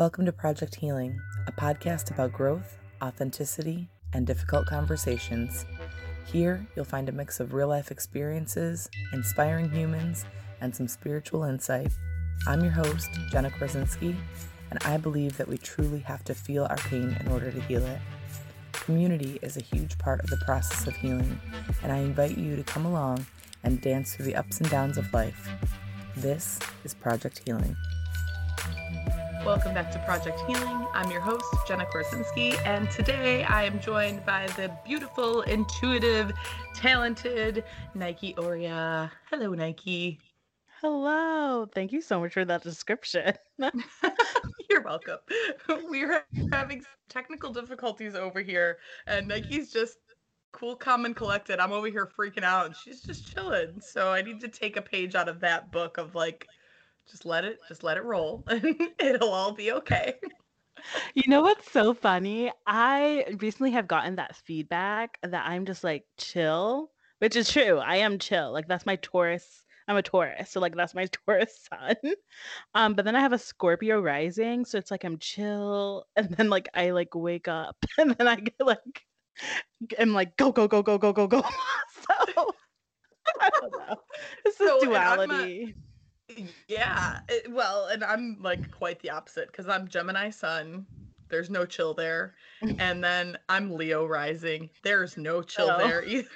Welcome to Project Healing, a podcast about growth, authenticity, and difficult conversations. Here, you'll find a mix of real life experiences, inspiring humans, and some spiritual insight. I'm your host, Jenna Krasinski, and I believe that we truly have to feel our pain in order to heal it. Community is a huge part of the process of healing, and I invite you to come along and dance through the ups and downs of life. This is Project Healing. Welcome back to Project Healing. I'm your host, Jenna Korzinski, and today I am joined by the beautiful, intuitive, talented Nike Oria. Hello, Nike. Hello. Thank you so much for that description. You're welcome. We're having technical difficulties over here, and Nike's just cool, calm, and collected. I'm over here freaking out, and she's just chilling. So I need to take a page out of that book of like, just let it, just let it roll, and it'll all be okay. You know what's so funny? I recently have gotten that feedback that I'm just like chill, which is true. I am chill. Like that's my Taurus. I'm a Taurus, so like that's my Taurus sun. Um, but then I have a Scorpio rising, so it's like I'm chill, and then like I like wake up, and then I get like am like go go go go go go go. so I don't know. This is So, duality. Yeah. it- well, and I'm like quite the opposite because I'm Gemini sun. There's no chill there. And then I'm Leo rising. There's no chill Oh. there either.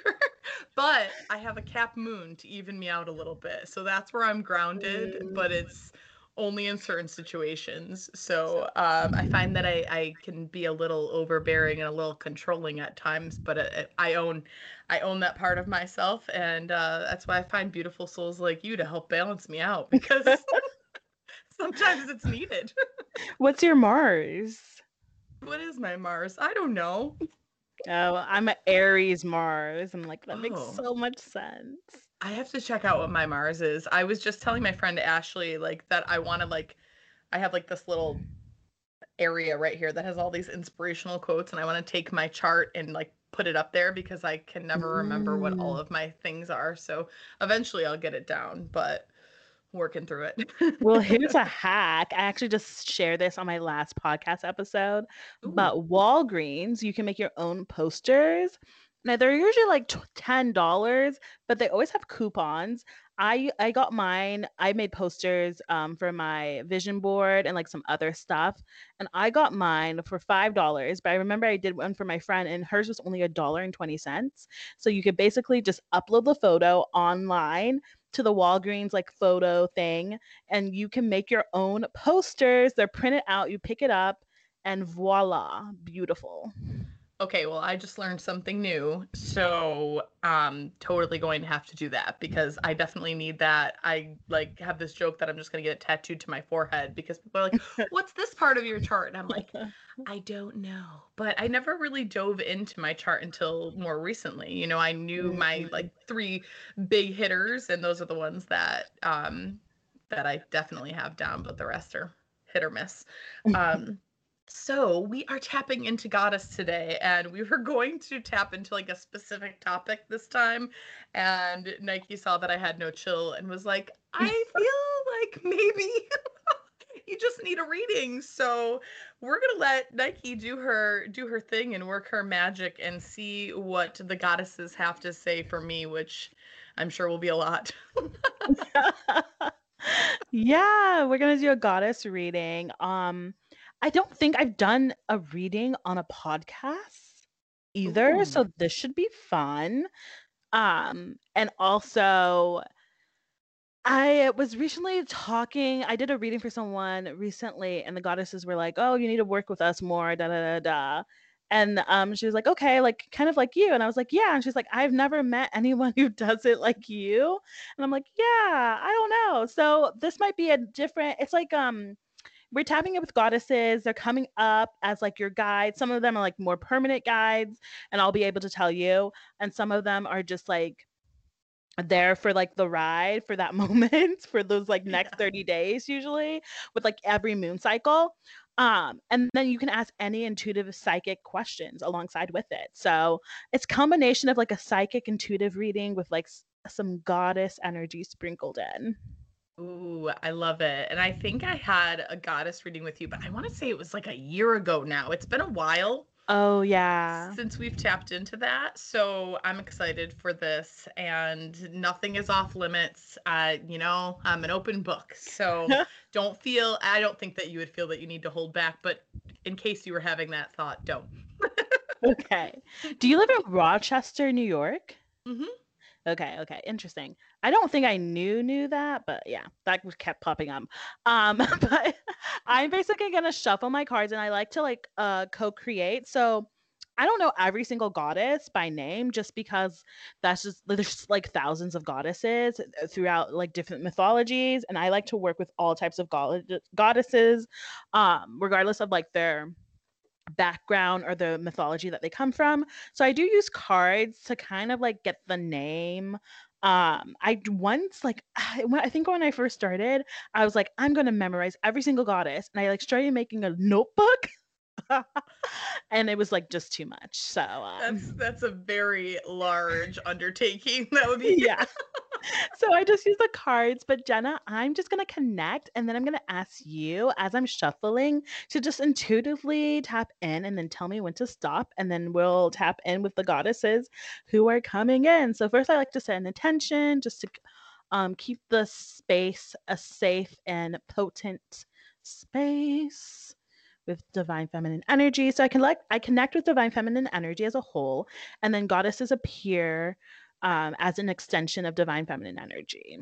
but I have a cap moon to even me out a little bit. So that's where I'm grounded, but it's only in certain situations. So um, I find that I, I can be a little overbearing and a little controlling at times, but it, I own I own that part of myself, and uh, that's why I find beautiful souls like you to help balance me out because sometimes it's needed. What's your Mars? what is my Mars? I don't know. Oh, I'm an Aries Mars. I'm like, that makes Oh. so much sense. I have to check out what my Mars is. I was just telling my friend Ashley like that I want to like I have like this little area right here that has all these inspirational quotes and I want to take my chart and like put it up there because I can never remember what all Mm. of my things are. So eventually I'll get it down, but working through it. Well, here's a hack. I actually just shared this on my last podcast episode. Ooh. But Walgreens, you can make your own posters. Now they're usually like ten dollars, but they always have coupons. I I got mine. I made posters um, for my vision board and like some other stuff, and I got mine for five dollars. But I remember I did one for my friend, and hers was only a dollar and twenty cents. So you could basically just upload the photo online to the Walgreens like photo thing, and you can make your own posters. They're printed out. You pick it up, and voila, beautiful. Okay, well, I just learned something new. So, um totally going to have to do that because I definitely need that. I like have this joke that I'm just going to get it tattooed to my forehead because people are like, "What's this part of your chart?" And I'm like, I don't know. But I never really dove into my chart until more recently. You know, I knew my like three big hitters and those are the ones that um that I definitely have down, but the rest are hit or miss. Um so we are tapping into goddess today and we were going to tap into like a specific topic this time and Nike saw that I had no chill and was like, I feel like maybe you just need a reading. So we're gonna let Nike do her do her thing and work her magic and see what the goddesses have to say for me, which I'm sure will be a lot. yeah, we're gonna do a goddess reading. Um, I don't think I've done a reading on a podcast either, Ooh. so this should be fun. Um, and also, I was recently talking. I did a reading for someone recently, and the goddesses were like, "Oh, you need to work with us more." Da da da da. And um, she was like, "Okay, like kind of like you." And I was like, "Yeah." And she's like, "I've never met anyone who does it like you." And I'm like, "Yeah, I don't know." So this might be a different. It's like um, we're tapping it with goddesses. They're coming up as like your guides. Some of them are like more permanent guides, and I'll be able to tell you. And some of them are just like there for like the ride for that moment for those like next Yeah. 30 days usually with like every moon cycle um and then you can ask any intuitive psychic questions alongside with it so it's combination of like a psychic intuitive reading with like s- some goddess energy sprinkled in Ooh, I love it. And I think I had a goddess reading with you, but I want to say it was like a year ago now. It's been a while Oh yeah. since we've tapped into that. So I'm excited for this and nothing is off limits. Uh, you know, I'm an open book. So don't feel I don't think that you would feel that you need to hold back, but in case you were having that thought, don't. Okay. Do you live in Rochester, New York? Mhm. Okay, okay, interesting. I don't think I knew knew that, but yeah, that kept popping up. Um, but I'm basically gonna shuffle my cards, and I like to like uh co-create. So I don't know every single goddess by name, just because that's just there's like thousands of goddesses uh, throughout like different mythologies, and I like to work with all types of god- goddesses, um, regardless of like their background or the mythology that they come from. So I do use cards to kind of like get the name. Um, I once like I think when I first started, I was like, I'm gonna memorize every single goddess, and I like started making a notebook, and it was like just too much. So um, That's that's a very large undertaking. That would be yeah. so I just use the cards. But Jenna, I'm just gonna connect and then I'm gonna ask you as I'm shuffling to just intuitively tap in and then tell me when to stop. And then we'll tap in with the goddesses who are coming in. So first I like to set an intention just to um, keep the space a safe and potent space with divine feminine energy. So I can like I connect with divine feminine energy as a whole, and then goddesses appear um, as an extension of divine feminine energy.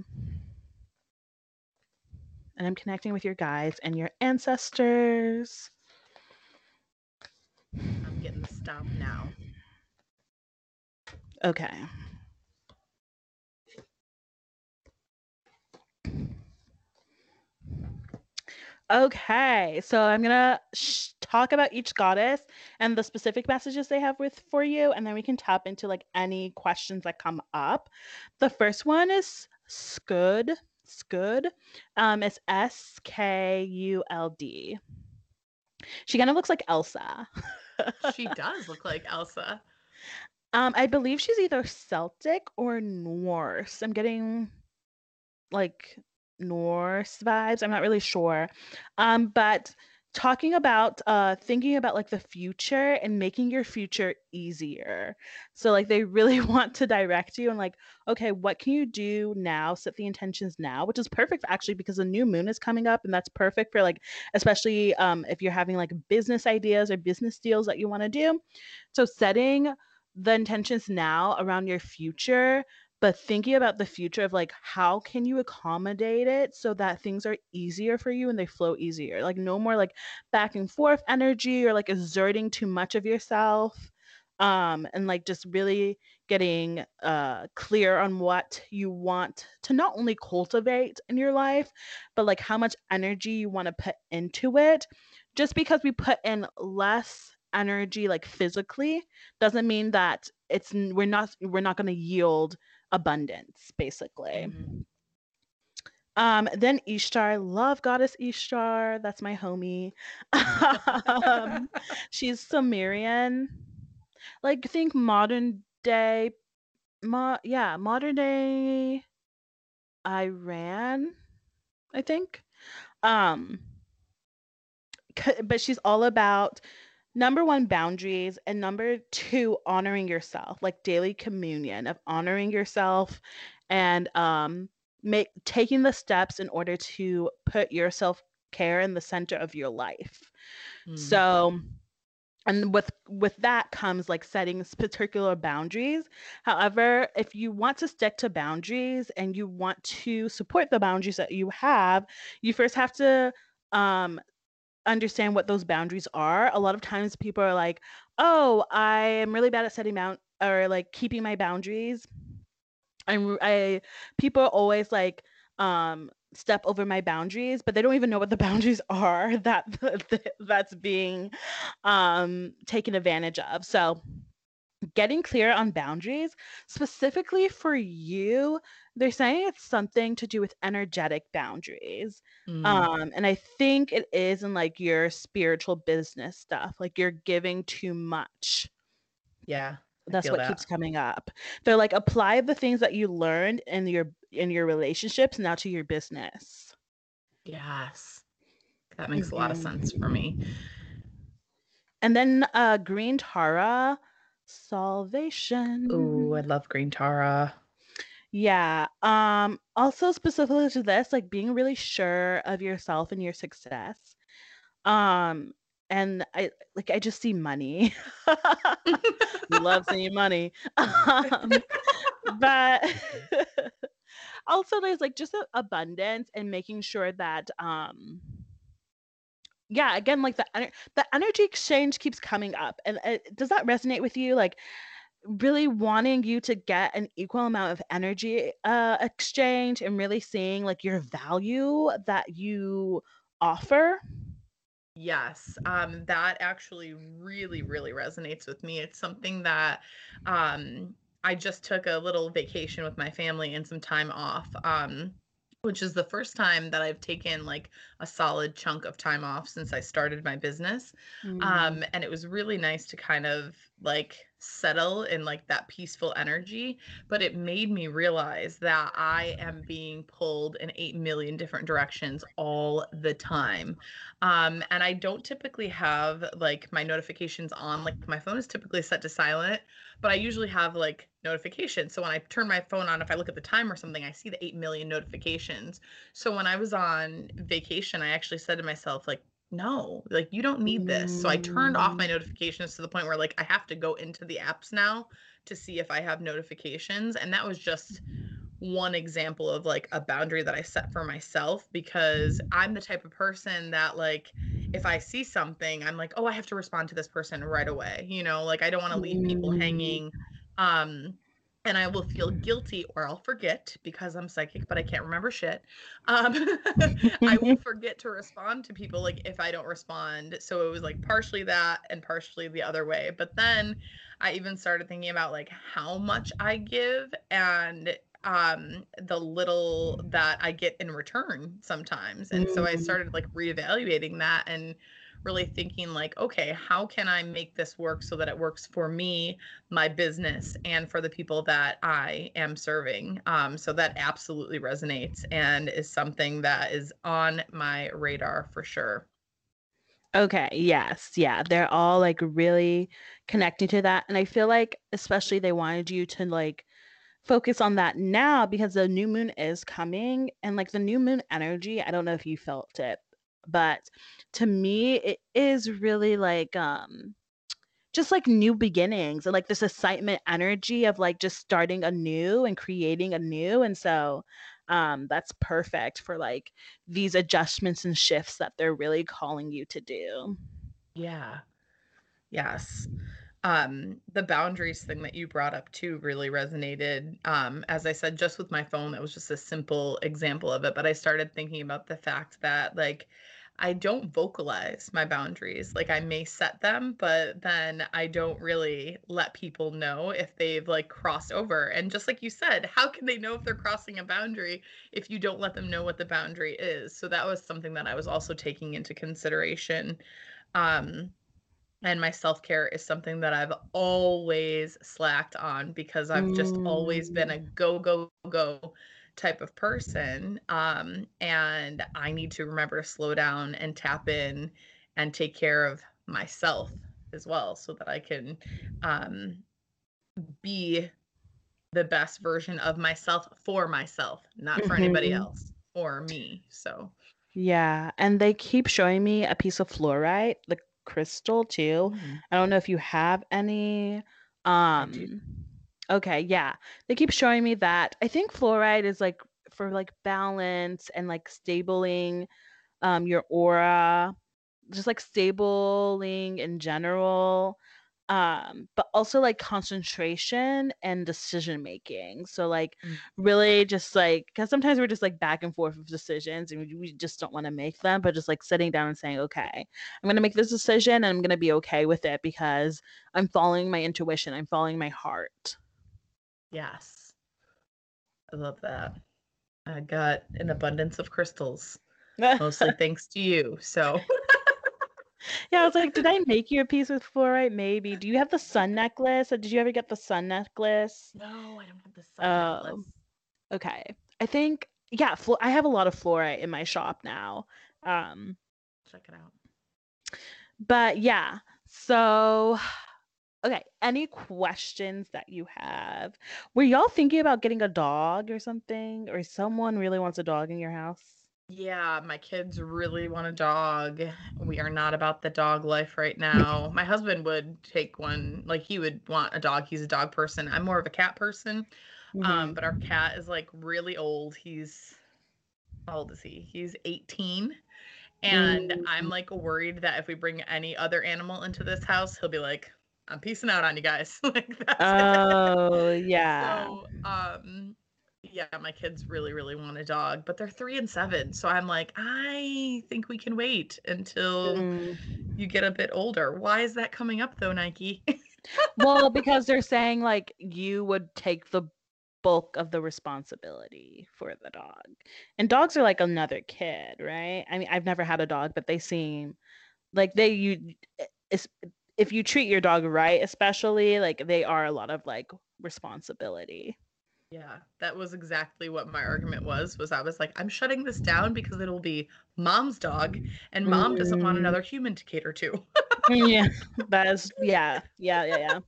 And I'm connecting with your guides and your ancestors. I'm getting the now. Okay. Okay, so I'm gonna sh- talk about each goddess and the specific messages they have with for you, and then we can tap into like any questions that come up. The first one is Skuld. Skuld. Um, it's S K U L D. She kind of looks like Elsa. She does look like Elsa. Um, I believe she's either Celtic or Norse. I'm getting like Norse vibes. I'm not really sure. Um, but talking about uh thinking about like the future and making your future easier. So like they really want to direct you and like, okay, what can you do now? Set the intentions now, which is perfect actually because the new moon is coming up and that's perfect for like especially um if you're having like business ideas or business deals that you want to do. So setting the intentions now around your future but thinking about the future of like how can you accommodate it so that things are easier for you and they flow easier? Like no more like back and forth energy or like exerting too much of yourself um and like just really getting uh clear on what you want to not only cultivate in your life but like how much energy you want to put into it. Just because we put in less energy like physically doesn't mean that it's we're not we're not going to yield abundance basically. Mhm. um then ishtar love goddess ishtar that's my homie. Um, she's sumerian. Like think modern day mo- yeah modern day iran i think. Um c- but she's all about number one boundaries and number two honoring yourself like daily communion of honoring yourself and um make taking the steps in order to put your self care in the center of your life Mm. so and with with that comes like setting particular boundaries however if you want to stick to boundaries and you want to support the boundaries that you have you first have to um understand what those boundaries are. A lot of times people are like, "Oh, I am really bad at setting bound or like keeping my boundaries." I'm I people always like um step over my boundaries, but they don't even know what the boundaries are that that's being um taken advantage of. So, getting clear on boundaries specifically for you they're saying it's something to do with energetic boundaries Mm. um and i think it is in like your spiritual business stuff like you're giving too much Yeah. that's what that. keeps coming up. They're like apply the things that you learned in your in your relationships now to your business. Yes. That makes a lot of sense for me. And then uh green Tara salvation. Ooh, I love green Tara. Yeah. Um also specifically to this, like being really sure of yourself and your success. Um and I like I just see money. Love seeing money. Um, but also there's like just abundance and making sure that um yeah again like the the energy exchange keeps coming up and uh, does that resonate with you like really wanting you to get an equal amount of energy uh exchange and really seeing like your value that you offer Yes, um, that actually really, really resonates with me. It's something that um, I just took a little vacation with my family and some time off, um, which is the first time that I've taken like a solid chunk of time off since I started my business. Mm. Um, and it was really nice to kind of like settle in like that peaceful energy. But it made me realize that I am being pulled in 8 million different directions all the time. Um, and I don't typically have like my notifications on, like my phone is typically set to silent, but I usually have like notifications. So when I turn my phone on, if I look at the time or something, I see the 8 million notifications. So when I was on vacation, I actually said to myself, like, no, like you don't need this. So I turned off my notifications to the point where like I have to go into the apps now to see if I have notifications. And that was just one example of like a boundary that I set for myself because I'm the type of person that like if I see something, I'm like, oh, I have to respond to this person right away. You know, like I don't want to leave people Mm. hanging. Um and I will feel guilty or I'll forget because I'm psychic, but I can't remember shit. Um, I will forget to respond to people like if I don't respond. So it was like partially that and partially the other way. But then I even started thinking about like how much I give and um the little that I get in return sometimes. And so I Mm. started like reevaluating that and really thinking like okay how can i make this work so that it works for me my business and for the people that i am serving um, so that absolutely resonates and is something that is on my radar for sure Okay, yes, yeah, they're all like really connecting to that. And I feel like, especially, they wanted you to like focus on that now because the new moon is coming and like the new moon energy. I don't know if you felt it, but to me, it is really like, um, just like new beginnings and like this excitement energy of like just starting anew and creating anew. And so, um, that's perfect for like these adjustments and shifts that they're really calling you to do. yeah yes um the boundaries thing that you brought up too really resonated. Um as i said just with my phone that was just a simple example of it but i started thinking about the fact that like i don't vocalize my boundaries. Like i may set them but then i don't really let people know if they've like crossed over. And just like you said how can they know if they're crossing a boundary if you don't let them know what the boundary is? So that was something that i was also taking into consideration. Um and my self-care is something that I've always slacked on because I've just always been a go go go type of person um and I need to remember to slow down and tap in and take care of myself as well so that I can um be the best version of myself for myself not for anybody Mhm. else for me so Yeah, and they keep showing me a piece of fluorite, the crystal too. mm, I don't know if you have any. Um, okay, yeah. They keep showing me that. I think fluorite is like for like balance and like stabling um your aura, just like stabling in general. Um, but also like concentration and decision making. So like Mm. really just like because sometimes we're just like back and forth with decisions and we, we just don't want to make them, but just like sitting down and saying, okay, I'm gonna make this decision and I'm gonna be okay with it because I'm following my intuition, I'm following my heart. Yes. I love that. I got an abundance of crystals, mostly thanks to you. So, yeah, I was like, did I make you a piece with fluorite? Maybe. Do you have the sun necklace? Did you ever get the sun necklace? No, I don't have the sun necklace. Okay. I think yeah, flu- I have a lot of fluorite in my shop now. Um check it out. But yeah. So okay, any questions that you have? Were y'all thinking about getting a dog or something or someone really wants a dog in your house? Yeah, my kids really want a dog. We are not about the dog life right now. my husband would take one, like he would want a dog. He's a dog person. I'm more of a cat person. Mm-hmm. Um, but our cat is like really old. He's how old is he? He's 18. And mm-hmm. I'm like worried that if we bring any other animal into this house, he'll be like, I'm peacing out on you guys. like that's Oh, yeah. So um yeah, my kids really, really want a dog, but they're three and seven. So I'm like, I think we can wait until mm. you get a bit older. Why is that coming up though, Nike? well, because they're saying like you would take the bulk of the responsibility for the dog. And dogs are like another kid, right? I mean, I've never had a dog, but they seem like they you eh, if you treat your dog right, especially like they are a lot of like responsibility. Yeah, that was exactly what my argument was. Was I was like, I'm shutting this down because it'll be mom's dog, and mom doesn't want mm. another human to cater to. yeah, that is yeah, yeah, yeah, yeah.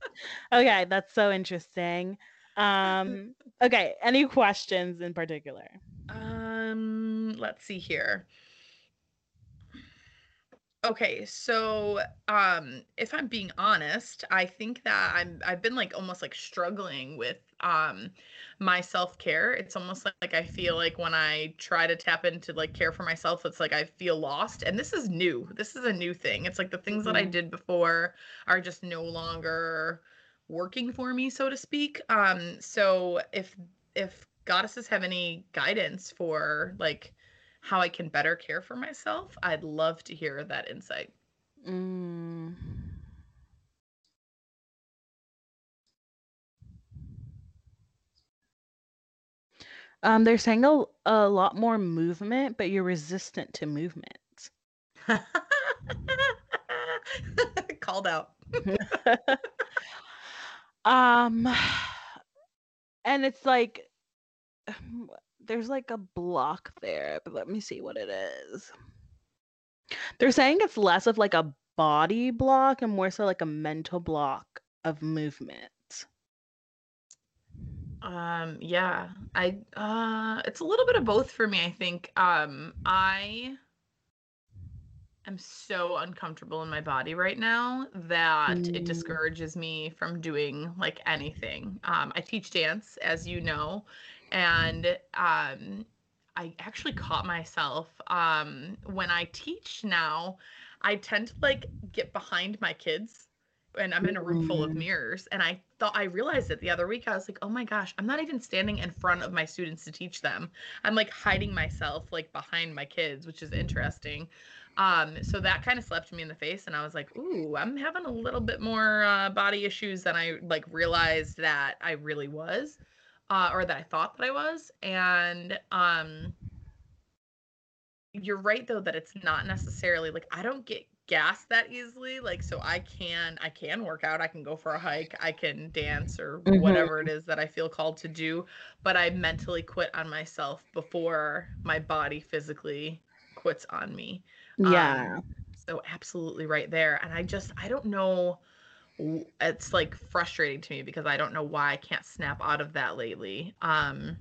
Okay, that's so interesting. Um, okay, any questions in particular? Um, let's see here. Okay, so um if I'm being honest, I think that I'm I've been like almost like struggling with um my self-care. It's almost like, like I feel like when I try to tap into like care for myself, it's like I feel lost. And this is new. This is a new thing. It's like the things that I mm-hmm. did before are just no longer working for me, so to speak. Um so if if goddesses have any guidance for like how I can better care for myself, I'd love to hear that insight. Mm. Um, they're saying a, a lot more movement, but you're resistant to movement. Called out. um, and it's like there's like a block there, but let me see what it is. They're saying it's less of like a body block and more so like a mental block of movement. Um yeah, I uh it's a little bit of both for me, I think. Um I am so uncomfortable in my body right now that mm. it discourages me from doing like anything. Um I teach dance as you know and um, I actually caught myself um, when I teach now. I tend to like get behind my kids and I'm in a room full of mm. mirrors. And I thought I realized it the other week. I was like, oh my gosh, I'm not even standing in front of my students to teach them. I'm like hiding myself like behind my kids, which is interesting. Um, so that kind of slapped me in the face, and I was like, ooh, I'm having a little bit more uh, body issues than I like realized that I really was uh, or that I thought that I was. And um, you're right though that it's not necessarily like I don't get gas that easily. Like so I can I can work out, I can go for a hike, I can dance or mm-hmm. whatever it is that I feel called to do, but I mentally quit on myself before my body physically quits on me. Yeah. Um, so absolutely right there. And I just I don't know it's like frustrating to me because I don't know why I can't snap out of that lately. Um,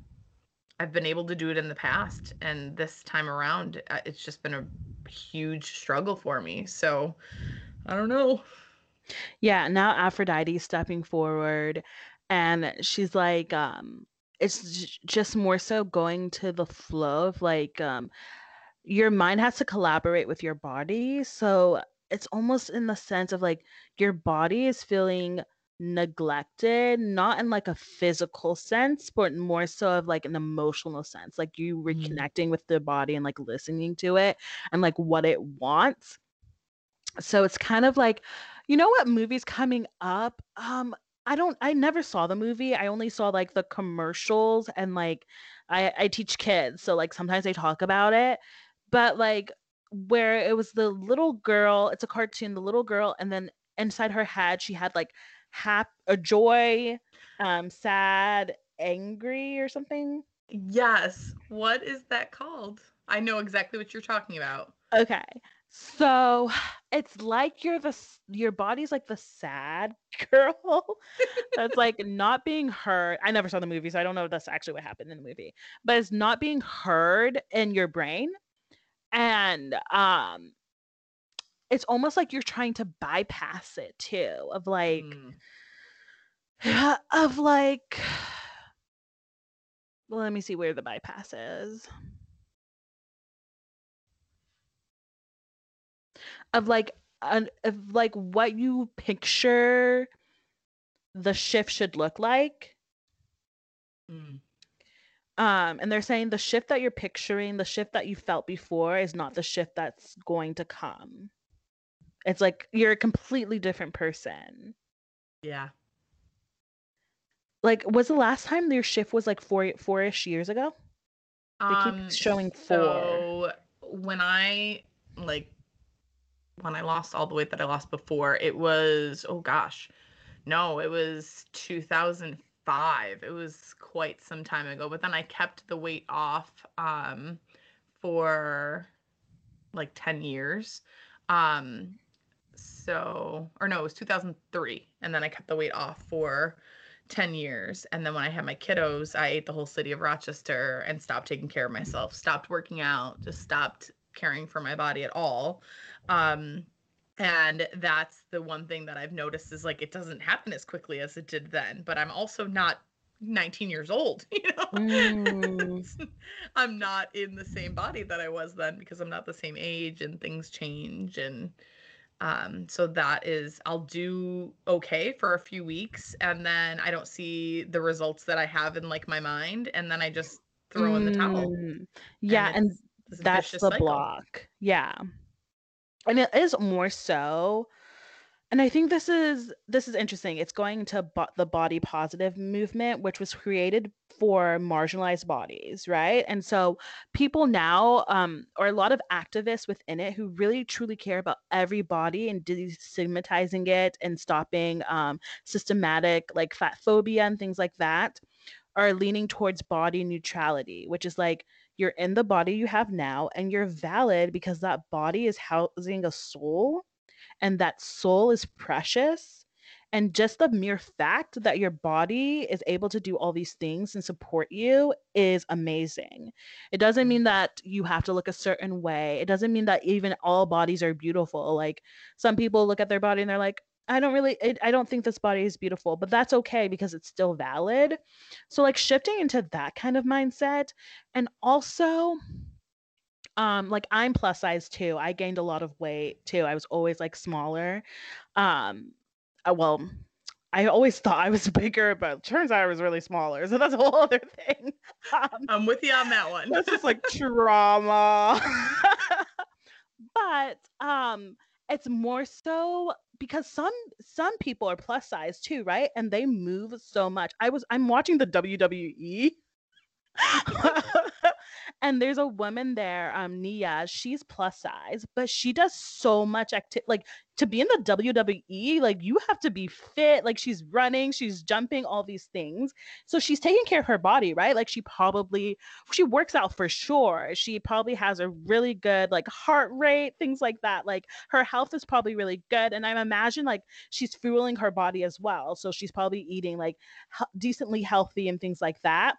I've been able to do it in the past, and this time around, uh, it's just been a huge struggle for me. So I don't know. Yeah, now Aphrodite's stepping forward, and she's like, um, it's just more so going to the flow of like, um, your mind has to collaborate with your body. So it's almost in the sense of like your body is feeling neglected not in like a physical sense but more so of like an emotional sense like you mm. reconnecting mm. with the body and like listening to it and like what it wants so it's kind of like you know what movies coming up um i don't i never saw the movie i only saw like the commercials and like i i teach kids so like sometimes they talk about it but like where it was the little girl, it's a cartoon, the little girl, and then inside her head she had like hap a joy, um, sad, angry, or something. Yes. What is that called? I know exactly what you're talking about. Okay. So it's like you're the your body's like the sad girl that's like not being heard. I never saw the movie, so I don't know if that's actually what happened in the movie. But it's not being heard in your brain. And um it's almost like you're trying to bypass it too, of like Mm. of like well, let me see where the bypass is. Of like an of like what you picture the shift should look like. Mm. Um, and they're saying the shift that you're picturing, the shift that you felt before, is not the shift that's going to come. It's like you're a completely different person. Yeah. Like, was the last time your shift was like four four-ish years ago? They keep Um, showing four. So when I like when I lost all the weight that I lost before, it was oh gosh. No, it was 2005. It was quite some time ago, but then I kept the weight off um for like 10 years. Um so or no, it was 2003 and then I kept the weight off for 10 years and then when I had my kiddos, I ate the whole city of Rochester and stopped taking care of myself, stopped working out, just stopped caring for my body at all. Um and that's the one thing that I've noticed is like it doesn't happen as quickly as it did then, but I'm also not 19 years old, you know. Mm. I'm not in the same body that I was then because I'm not the same age and things change and um so that is I'll do okay for a few weeks and then I don't see the results that I have in like my mind and then I just throw in the towel. Mm. Yeah, and this that's the cycle. block. Yeah. And it is more so and I think this is this is interesting. It's going to bo- the body positive movement, which was created for marginalized bodies, right? And so people now, um, or a lot of activists within it, who really truly care about every body and destigmatizing it and stopping um, systematic like fat phobia and things like that, are leaning towards body neutrality, which is like you're in the body you have now and you're valid because that body is housing a soul and that soul is precious. And just the mere fact that your body is able to do all these things and support you is amazing. It doesn't mean mm-hmm. that you have to look a certain way. It doesn't mean that even all bodies are beautiful. Like some people look at their body and they're like, I don't really, it, I don't think this body is beautiful, but that's okay because it's still valid. So, like, shifting into that kind of mindset and also um like i'm plus size too. I gained a lot of weight too. I was always like smaller. Um uh, well i always thought i was bigger but turns out i was really smaller. So that's a whole other thing. Um, I'm with you on that one. that's just like trauma. But um it's more so because some some people are plus size too right? And they move so much. I was i'm watching the wwe and there's a woman there, um, Nia. She's plus size, but she does so much activity. Like to be in the WWE, like you have to be fit. Like she's running, she's jumping, all these things. So she's taking care of her body, right? Like she probably she works out for sure. She probably has a really good like heart rate, things like that. Like her health is probably really good, and I imagine like she's fueling her body as well. So she's probably eating like decently healthy and things like that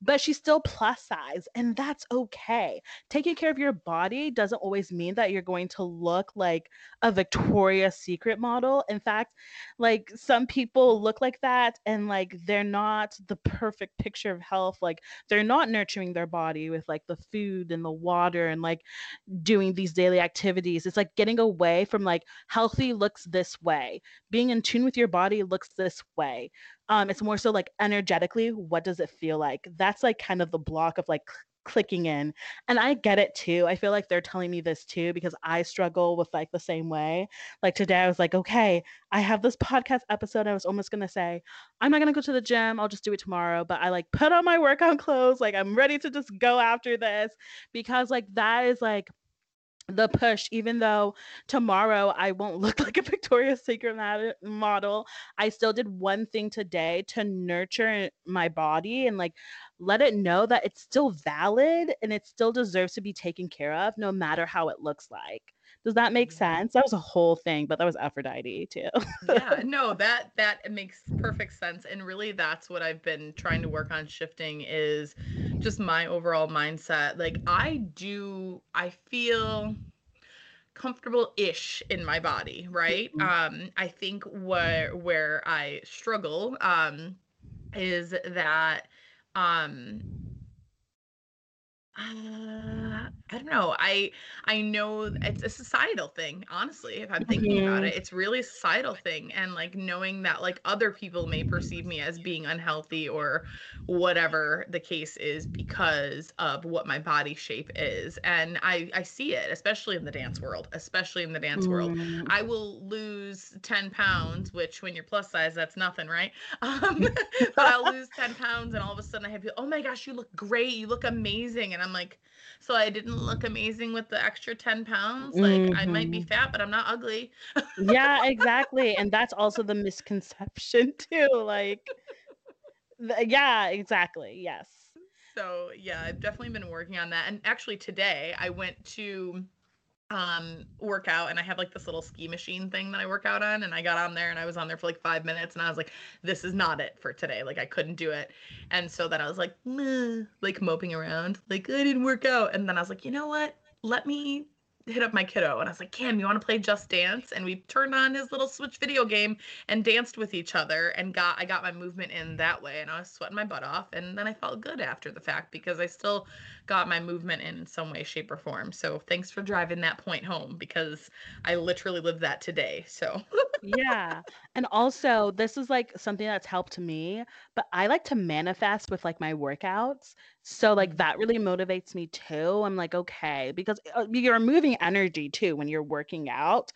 but she's still plus size and that's okay. Taking care of your body doesn't always mean that you're going to look like a victoria's secret model. In fact like some people look like that and like they're not the perfect picture of health like they're not nurturing their body with like the food and the water and like doing these daily activities. It's like getting away from like healthy looks this way. Being in tune with your body looks this way um it's more so like energetically what does it feel like? That's like kind of the block of like clicking in. And i get it too i feel like they're telling me this too because i struggle with like the same way. Like today i was like okay i have this podcast episode i was almost going to say. I'm not going to go to the gym i'll just do it tomorrow but i like put on my workout clothes like i'm ready to just go after this. Because like that is like the push even though tomorrow i won't look like a victoria's secret model i still did one thing today to nurture my body and like let it know that it's still valid and it still deserves to be taken care of no matter how it looks like does that make sense? That was a whole thing but that was aphrodite too. Yeah no that that makes perfect sense and really that's what i've been trying to work on shifting is just my overall mindset like i do i feel comfortable ish in my body right? Mm-hmm. um i think where where i struggle um is that um uh, I don't know. I I know it's a societal thing, honestly, if I'm thinking about it. Mm-hmm. It's really a societal thing and like knowing that like other people may perceive me as being unhealthy or whatever the case is because of what my body shape is. And I I see it, especially in the dance world, especially in the dance world. Mm. I will lose 10 pounds, which when you're plus size, that's nothing, right? Um, but I'll lose 10 pounds and all of a sudden I have people, oh my gosh, you look great, you look amazing. And I'm like, so I didn't look amazing with the extra 10 pounds. Like mm-hmm. I might be mm-hmm. fat, but I'm not ugly. yeah, exactly. And that's also the misconception too. Like th- yeah, exactly. Yes. So yeah, I've definitely been working on that. And actually today I went to um work out and I have like this little ski machine thing that I work out on and I got on there and I was on there for like 5 minutes and I was like this is not it for today. Like I couldn't do it. And so then I was like like moping around like I didn't work out. And then I was like you know what? Let me hit up my kiddo and I was like, Cam, you want to play Just Dance? And we turned on his little Switch video game and danced with each other and got I got my movement in that way and I was sweating my butt off and then I felt good after the fact because I still got my movement in some way, shape, or form. So thanks for driving that point home because I literally lived that today. So yeah. And also, this is like something that's helped me, but I like to manifest with like my workouts. So, like, that mm-hmm. really motivates me too. I'm like, okay, because uh, you're moving energy too when you're working out.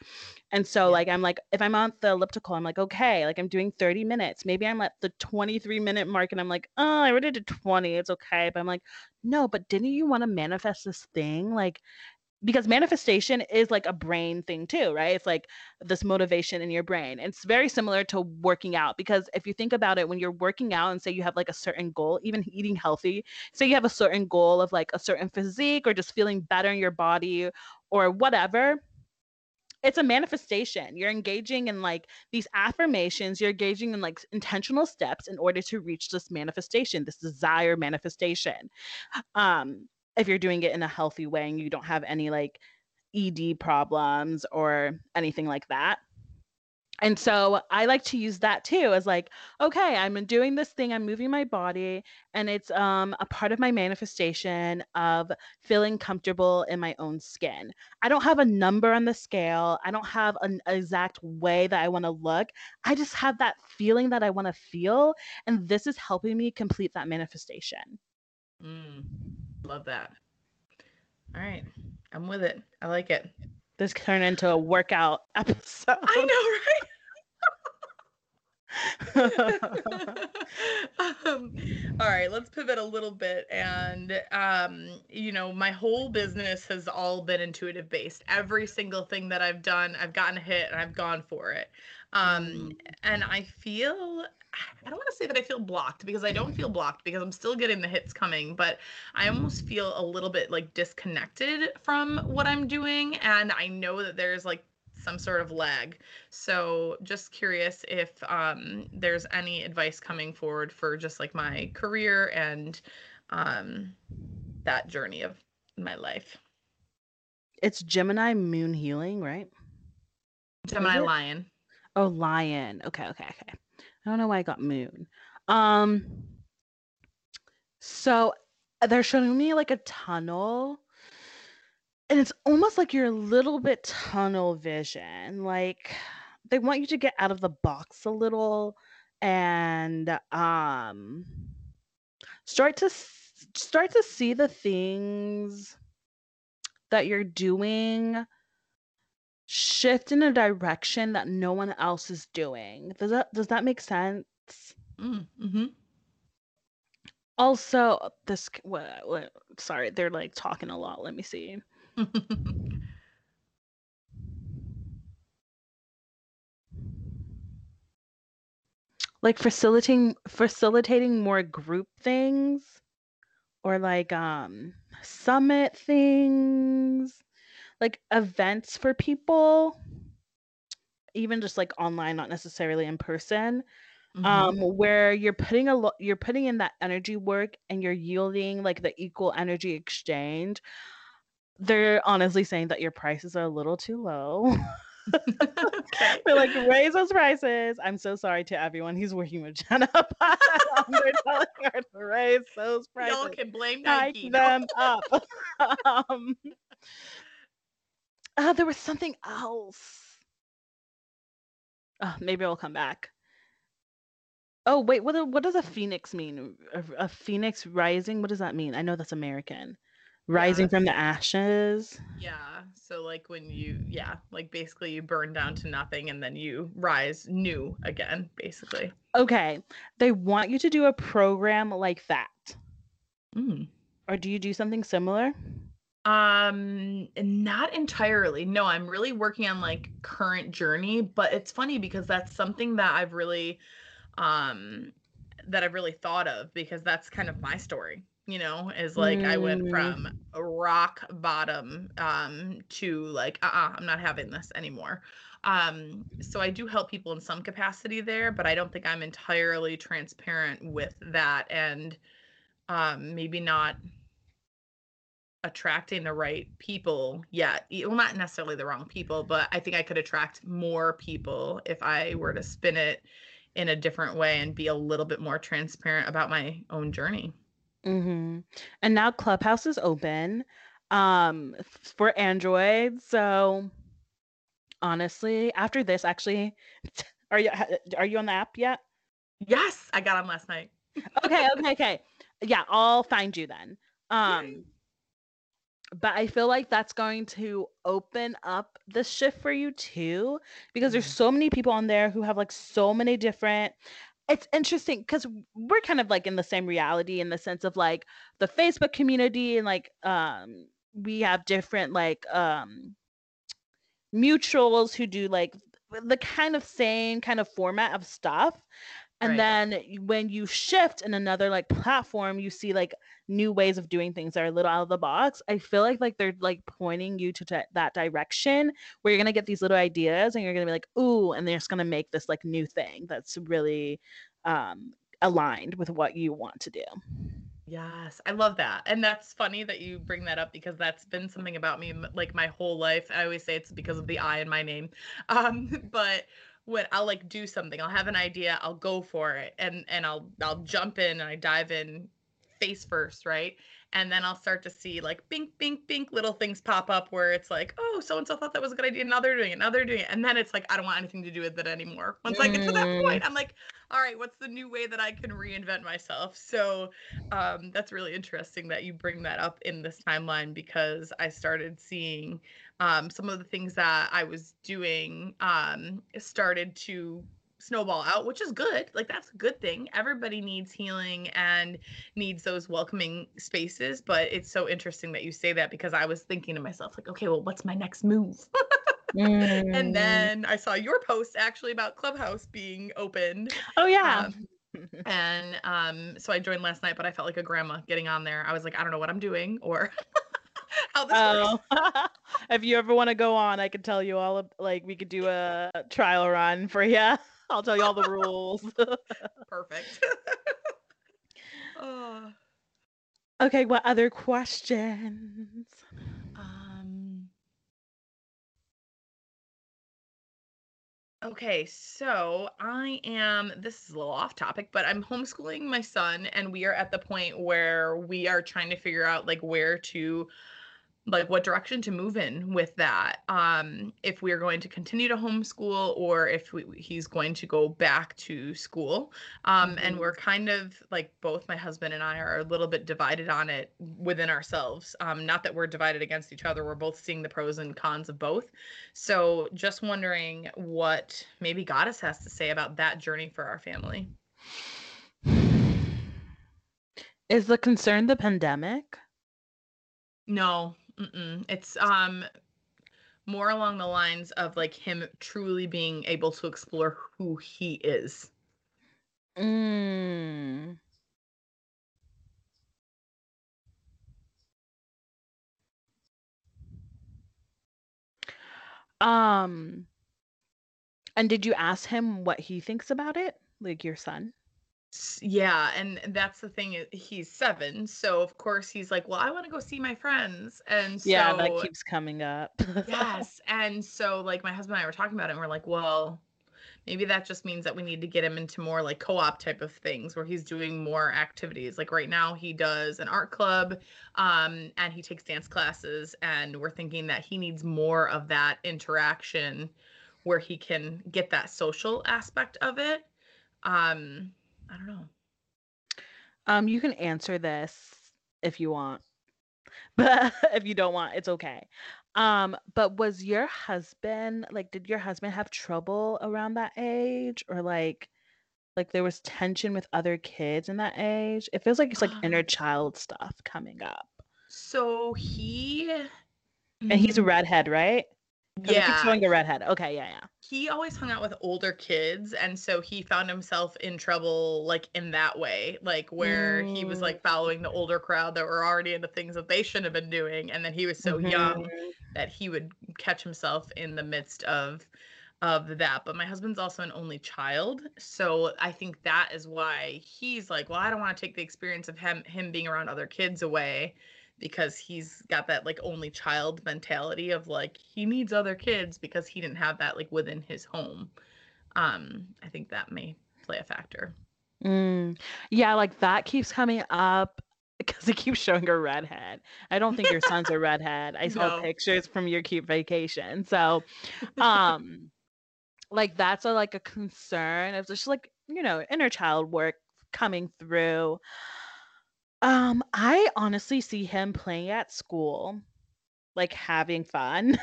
And so, yeah. like, I'm like, if I'm on the elliptical, I'm like, okay, like, I'm doing 30 minutes. Maybe I'm at the 23 minute mark and I'm like, oh, I already did 20. It's okay. But I'm like, no, but didn't you want to manifest this thing? Like, because manifestation is like a brain thing too, right? It's like this motivation in your brain. It's very similar to working out because if you think about it, when you're working out and say you have like a certain goal, even eating healthy, say you have a certain goal of like a certain physique or just feeling better in your body or whatever, it's a manifestation. You're engaging in like these affirmations, you're engaging in like intentional steps in order to reach this manifestation, this desire manifestation. Um, if you're doing it in a healthy way and you don't have any like ED problems or anything like that. And so I like to use that too as like, okay, I'm doing this thing, I'm moving my body, and it's um a part of my manifestation of feeling comfortable in my own skin. I don't have a number on the scale. I don't have an exact way that I want to look. I just have that feeling that I want to feel, and this is helping me complete that manifestation. Mm. Love that. All right. I'm with it. I like it. This turned into a workout episode. I know, right? um, all right, let's pivot a little bit. And, um, you know, my whole business has all been intuitive based. Every single thing that I've done, I've gotten a hit and I've gone for it. Um, mm. and I feel I don't want to say that I feel blocked because I don't feel blocked because I'm still getting the hits coming, but I almost feel a little bit like disconnected from what I'm doing. And I know that there's like some sort of lag. So just curious if um, there's any advice coming forward for just like my career and um, that journey of my life. It's Gemini moon healing, right? Gemini lion. Oh, lion. Okay, okay, okay. I don't know why I got moon. Um so uh, they're showing me like a tunnel and it's almost like you're a little bit tunnel vision. Like they want you to get out of the box a little and um start to start to see the things that you're doing shift in a direction that no one else is doing. Does that does that make sense? Mm, hmm Also, this what, what, sorry, they're like talking a lot. Let me see. like facilitating facilitating more group things or like um summit things like events for people, even just like online, not necessarily in person. Mhm. Um, where you're putting a lot, you're putting in that energy work and you're yielding like the equal energy exchange. They're honestly saying that your prices are a little too low. okay. They're like, raise those prices. I'm so sorry to everyone who's working with Jenna, they're telling her to raise those prices. Y'all can blame Nike. them up. um, uh, there was something else. Oh, maybe I'll come back. Oh wait, what what does a phoenix mean? A, a phoenix rising? What does that mean? I know that's American. Rising Yeah. from the ashes. Yeah. So like when you yeah, like basically you burn down to nothing and then you rise new again, basically. Okay, they want you to do a program like that, Mm. or do you do something similar? Um, not entirely. No, I'm really working on like current journey, but it's funny because that's something that I've really um that I've really thought of because that's kind of my story, you know, is like I went Mm. from rock bottom um to like uh-uh, I'm not having this anymore. Um, so I do help people in some capacity there, but I don't think I'm entirely transparent with that and um maybe not attracting the right people yet. Well, not necessarily the wrong people, but I think I could attract more people if I were to spin it in a different way and be a little bit more transparent about my own journey. Mm-hmm. And now Clubhouse is open um for Android. So honestly, after this, actually, are you are you on the app yet? Yes, I got on last night. Okay, okay, okay. Yeah, I'll find you then. Um. But I feel like that's going to open up the shift for you too, because there's Mhm. so many people on there who have like so many different. It's interesting because we're kind of like in the same reality in the sense of like the Facebook community and like um we have different like um mutuals who do like the kind of same kind of format of stuff and Right. then when you shift in another like platform you see like new ways of doing things that are a little out of the box i feel like like they're like pointing you to di- that direction where you're gonna get these little ideas and you're gonna be like ooh and they're just gonna make this like new thing that's really um aligned with what you want to do Yes, I love that. And that's funny that you bring that up because that's been something about me like my whole life. I always say it's because of the I in my name. Um, but when I'll like do something, I'll have an idea, I'll go for it and and I'll I'll jump in and I dive in face first, right? And then I'll start to see like bink, bink, bink little things pop up where it's like, oh, so and so thought that was a good idea. Now they're doing it. Now they're doing it. And then it's like, I don't want anything to do with it anymore. Once I get to that Mm. point, I'm like, all right, what's the new way that I can reinvent myself? So um, that's really interesting that you bring that up in this timeline because I started seeing um, some of the things that I was doing um, started to snowball out, which is good. Like that's a good thing. Everybody needs healing and needs those welcoming spaces. But it's so interesting that you say that because I was thinking to myself, like, okay, well, what's my next move? Mm. and then I saw your post actually about Clubhouse being opened. oh yeah Um, and um, so I joined last night, but I felt like a grandma getting on there. I was like, I don't know what I'm doing or how this works. Oh, if you ever want to go on, I could tell you all. Of, like we could do a trial run for you. I'll tell you all the rules. Perfect. oh, okay, what other questions? um, okay, so I am, this is a little off topic, but I'm homeschooling my son, and we are at the point where we are trying to figure out like where to like what direction to move in with that um if we're going to continue to homeschool or if we, he's going to go back to school. Um and Mhm. we're kind of like both my husband and i are a little bit divided on it within ourselves. Um not that we're divided against each other we're both seeing the pros and cons of both. So just wondering what maybe goddess has to say about that journey for our family. Is the concern the pandemic? No, mm-mm. it's um more along the lines of like him truly being able to explore who he is. Mm. Um, and did you ask him what he thinks about it? Like your son? Yeah, and that's the thing. He's seven, so of course he's like, "Well, I want to go see my friends," and Yeah, that keeps coming up. yes, and so like my husband and I were talking about it, and we're like, "Well, maybe that just means that we need to get him into more like co-op type of things where he's doing more activities. Like right now, he does an art club, um, and he takes dance classes, and we're thinking that he needs more of that interaction where he can get that social aspect of it. Um, I don't know. Um, you can answer this if you want, but if you don't want, it's okay. Um, but was your husband like, did your husband have trouble around that age, or like, like there was tension with other kids in that age? It feels like it's like inner Um, child stuff coming up. So he And he's a mm, redhead, right? It keeps yeah, showing a redhead. Okay, yeah, yeah. he always hung out with older kids and so he found himself in trouble like in that way, like where he was Mm, like following the older crowd that were already into things that they shouldn't have been doing and then he was so young mhm. that he would catch himself in the midst of of that. But my husband's also an only child, so I think that is why he's like, well, I don't want to take the experience of him him being around other kids away because he's got that like only child mentality of like he needs other kids because he didn't have that like within his home. Um, I think that may play a factor. Mm. Yeah, like that keeps coming up because it keeps showing a redhead. I don't think your son's a redhead. I saw No. pictures from your cute vacation. So, um, like that's a like a concern. It's just like, you know, inner child work coming through. Um, I honestly see him playing at school, like having fun.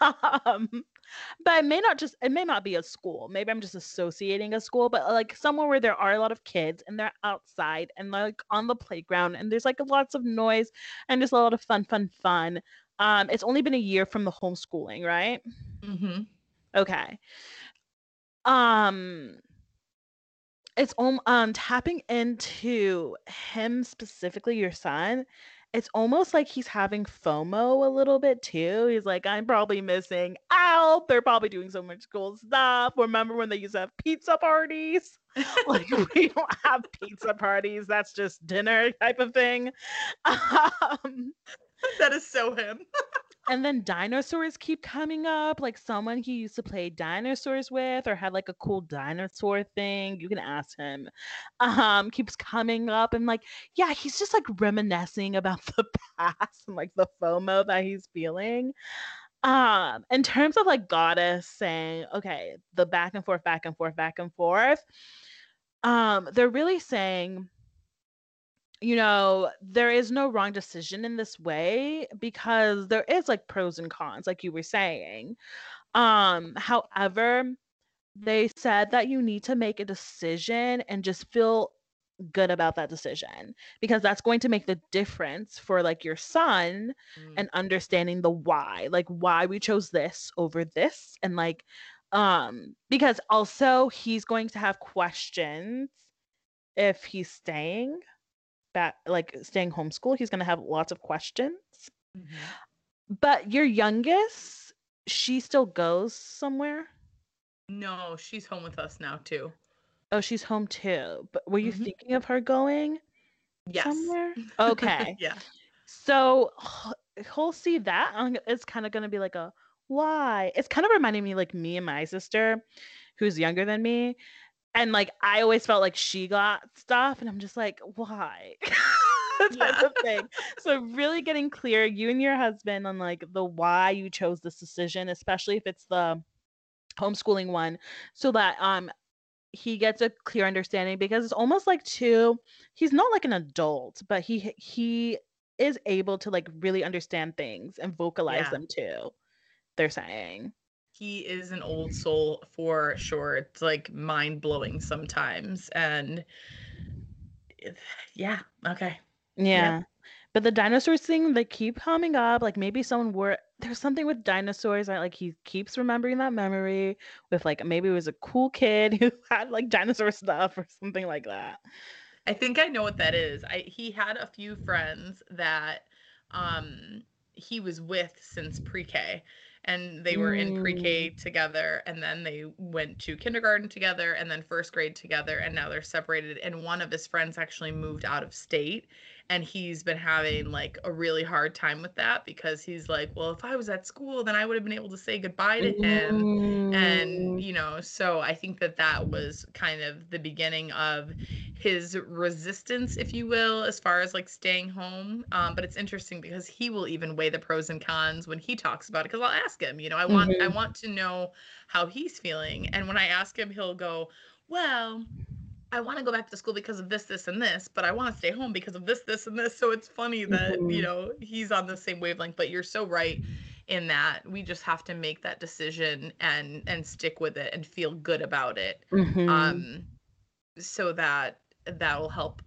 um, but it may not just it may not be a school. Maybe I'm just associating a school, but like somewhere where there are a lot of kids and they're outside and like on the playground and there's like lots of noise and just a lot of fun, fun, fun. Um, it's only been a year from the homeschooling, right? Mm-hmm. Okay. Um, it's um, um tapping into him specifically, your son. It's almost like he's having FOMO a little bit too. He's like, I'm probably missing out. They're probably doing so much cool stuff. Remember when they used to have pizza parties? Like we don't have pizza parties. That's just dinner type of thing. Um, that is so him. And then dinosaurs keep coming up, like someone he used to play dinosaurs with or had like a cool dinosaur thing. You can ask him. Um, keeps coming up and like, yeah, he's just like reminiscing about the past and like the FOMO that he's feeling. Um, in terms of like goddess saying, okay, the back and forth, back and forth, back and forth, um, they're really saying you know, there is no wrong decision in this way because there is like pros and cons, like you were saying. Um, however, they said that you need to make a decision and just feel good about that decision because that's going to make the difference for like your son Mm. and understanding the why, like why we chose this over this and like um because also he's going to have questions if he's staying back like staying home school he's going to have lots of questions Mhm. but your youngest she still goes somewhere No, she's home with us now too. oh she's home too but were you Mhm. thinking of her going Yes. somewhere okay yeah. so he'll see that it's kind of going to be like a why it's kind of reminding me like me and my sister who's younger than me and like i always felt like she got stuff and i'm just like why? Type of thing. So really getting clear you and your husband on like the why you chose this decision especially if it's the homeschooling one so that um he gets a clear understanding because it's almost like too he's not like an adult but he he is able to like really understand things and vocalize Yeah. them too they're saying He is an old soul for sure. It's like mind blowing sometimes. And yeah, okay. yeah but the dinosaurs thing they keep coming up like maybe someone were there's something with dinosaurs that like he keeps remembering that memory with like maybe it was a cool kid who had like dinosaur stuff or something like that. I think I know what that is. I he had a few friends that um he was with since pre-K and they were in pre-K Mm. together and then they went to kindergarten together and then first grade together and now they're separated and one of his friends actually moved out of state and he's been having like a really hard time with that because he's like well if I was at school then I would have been able to say goodbye to him and Mm. you know so i think that that was kind of the beginning of his resistance if you will as far as like staying home um, but it's interesting because he will even weigh the pros and cons when he talks about it because i'll ask him you know i want i Mhm. want to know how he's feeling and when i ask him he'll go well I want to go back to school because of this, this, and this, but I want to stay home because of this, this, and this. So it's funny that, you Mhm. know, he's on the same wavelength, but you're so right in that we just have to make that decision and and stick with it and feel good about it Mhm. um so that that will help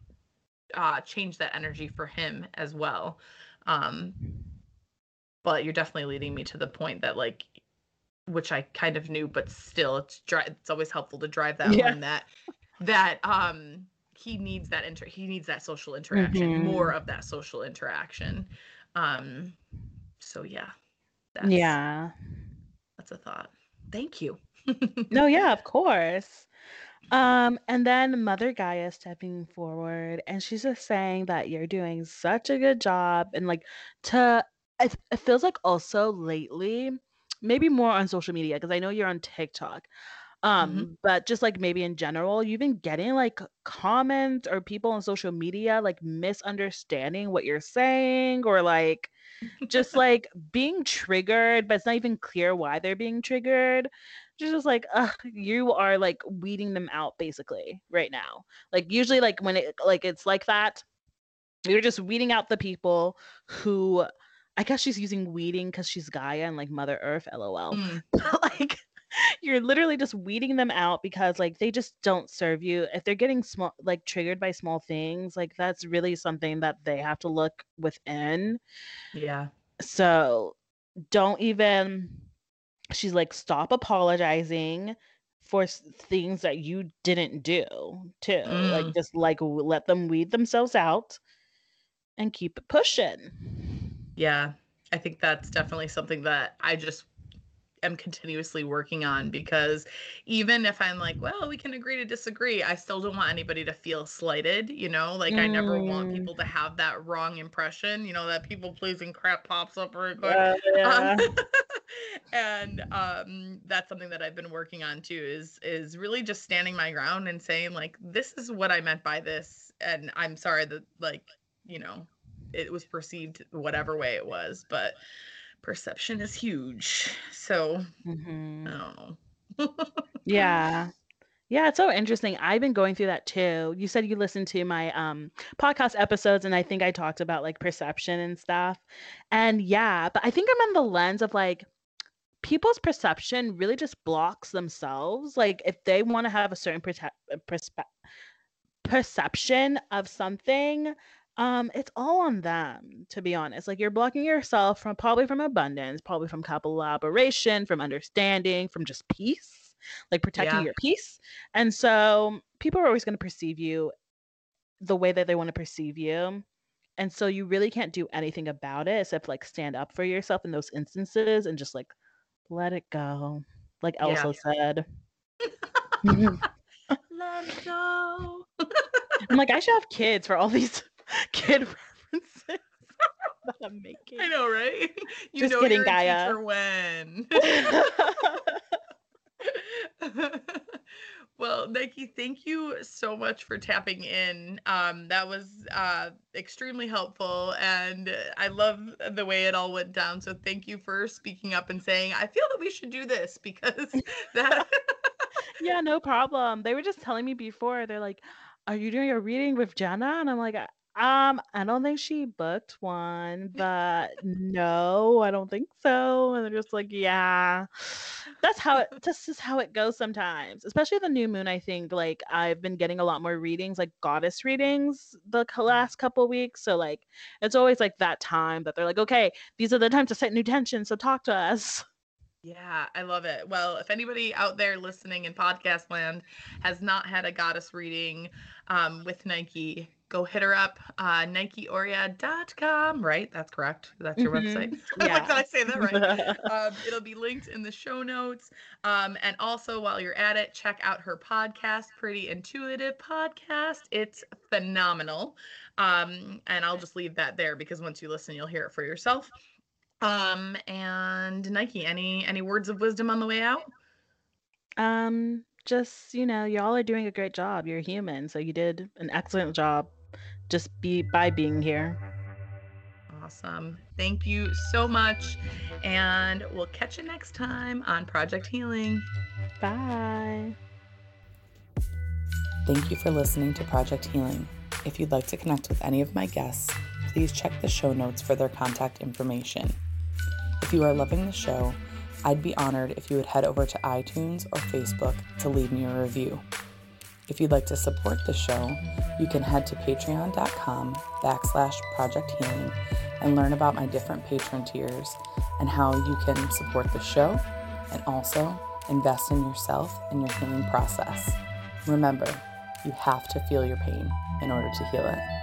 uh change that energy for him as well um but you're definitely leading me to the point that like which I kind of knew but still it's dri- it's always helpful to drive that Yeah. home that that um he needs that inter he needs that social interaction Mhm. more of that social interaction um so yeah that's yeah. that's a thought thank you No, yeah, of course. Um, and then Mother Gaia stepping forward, and she's just saying that you're doing such a good job, and like to it, it feels like also lately, maybe more on social media because I know you're on TikTok. Um, but just like maybe in general, you've been getting like comments or people on social media like misunderstanding what you're saying or like just like being triggered, but it's not even clear why they're being triggered. Just just like, ugh, you are like weeding them out basically right now. Like usually, like when it like it's like that, you're just weeding out the people who, I guess she's using weeding because she's Gaia and like Mother Earth, lol. Mm, like you're literally just weeding them out because like they just don't serve you. If they're getting small like triggered by small things, like that's really something that they have to look within. Yeah. So don't even she's like stop apologizing for things that you didn't do too. Like Mm. just like let them weed themselves out and keep pushing. Yeah, I think that's definitely something that I just am continuously working on because even if I'm like, well, we can agree to disagree, I still don't want anybody to feel slighted, you know? Like I never want Mm. people to have that wrong impression, you know, that people pleasing crap pops up real quick. Uh, yeah. Um, and um that's something that I've been working on too is is really just standing my ground and saying like this is what I meant by this and I'm sorry that like you know it was perceived whatever way it was but perception is huge so Mhm. I yeah. Yeah it's so interesting. I've been going through that too. You said you listened to my um podcast episodes and i think i talked about like perception and stuff. And yeah but i think i'm on the lens of like people's perception really just blocks themselves. Like if they want to have a certain perce- perspe- perception of something um it's all on them to be honest like you're blocking yourself from probably from abundance probably from collaboration from understanding from just peace like protecting Yeah. your peace and so people are always going to perceive you the way that they want to perceive you and so you really can't do anything about it except like stand up for yourself in those instances and just like let it go like Yeah. elsa said let it go I'm like i should have kids for all these kid references that i'm making I know right you Just know kidding, Gaia. when well, Nikki, thank you so much for tapping in. Um, that was uh, extremely helpful, and I love the way it all went down. So, thank you for speaking up and saying, "I feel that we should do this," because that. yeah, no problem. They were just telling me before, they're like, Are you doing a reading with Jenna? And I'm like, Um, I don't think she booked one, but no, I don't think so. And they're just like, yeah, that's how it. This is how it goes sometimes. Especially the new moon. I think like I've been getting a lot more readings, like goddess readings, the last couple weeks. So like, it's always like that time that they're like, okay, these are the times to set new tension. So talk to us. Yeah, I love it. Well, if anybody out there listening in podcast land has not had a goddess reading um, with Nike, go hit her up, uh, NikeOria.com, right? That's correct. That's your Mhm. website. I like that I say that right. Um, it'll be linked in the show notes. Um, and also, while you're at it, check out her podcast, Pretty Intuitive Podcast. It's phenomenal. Um, and I'll just leave that there because once you listen, you'll hear it for yourself. Um, and Nike, any any words of wisdom on the way out? Um, just, you know, y'all are doing a great job. You're human, so you did an excellent job just be by being here. Awesome. Thank you so much. And we'll catch you next time on Project Healing. Bye. Thank you for listening to Project Healing. If you'd like to connect with any of my guests, please check the show notes for their contact information. If you are loving the show, I'd be honored if you would head over to iTunes or Facebook to leave me a review. If you'd like to support the show, you can head to patreon.com backslash project healing and learn about my different patron tiers and how you can support the show and also invest in yourself and your healing process. Remember, you have to feel your pain in order to heal it.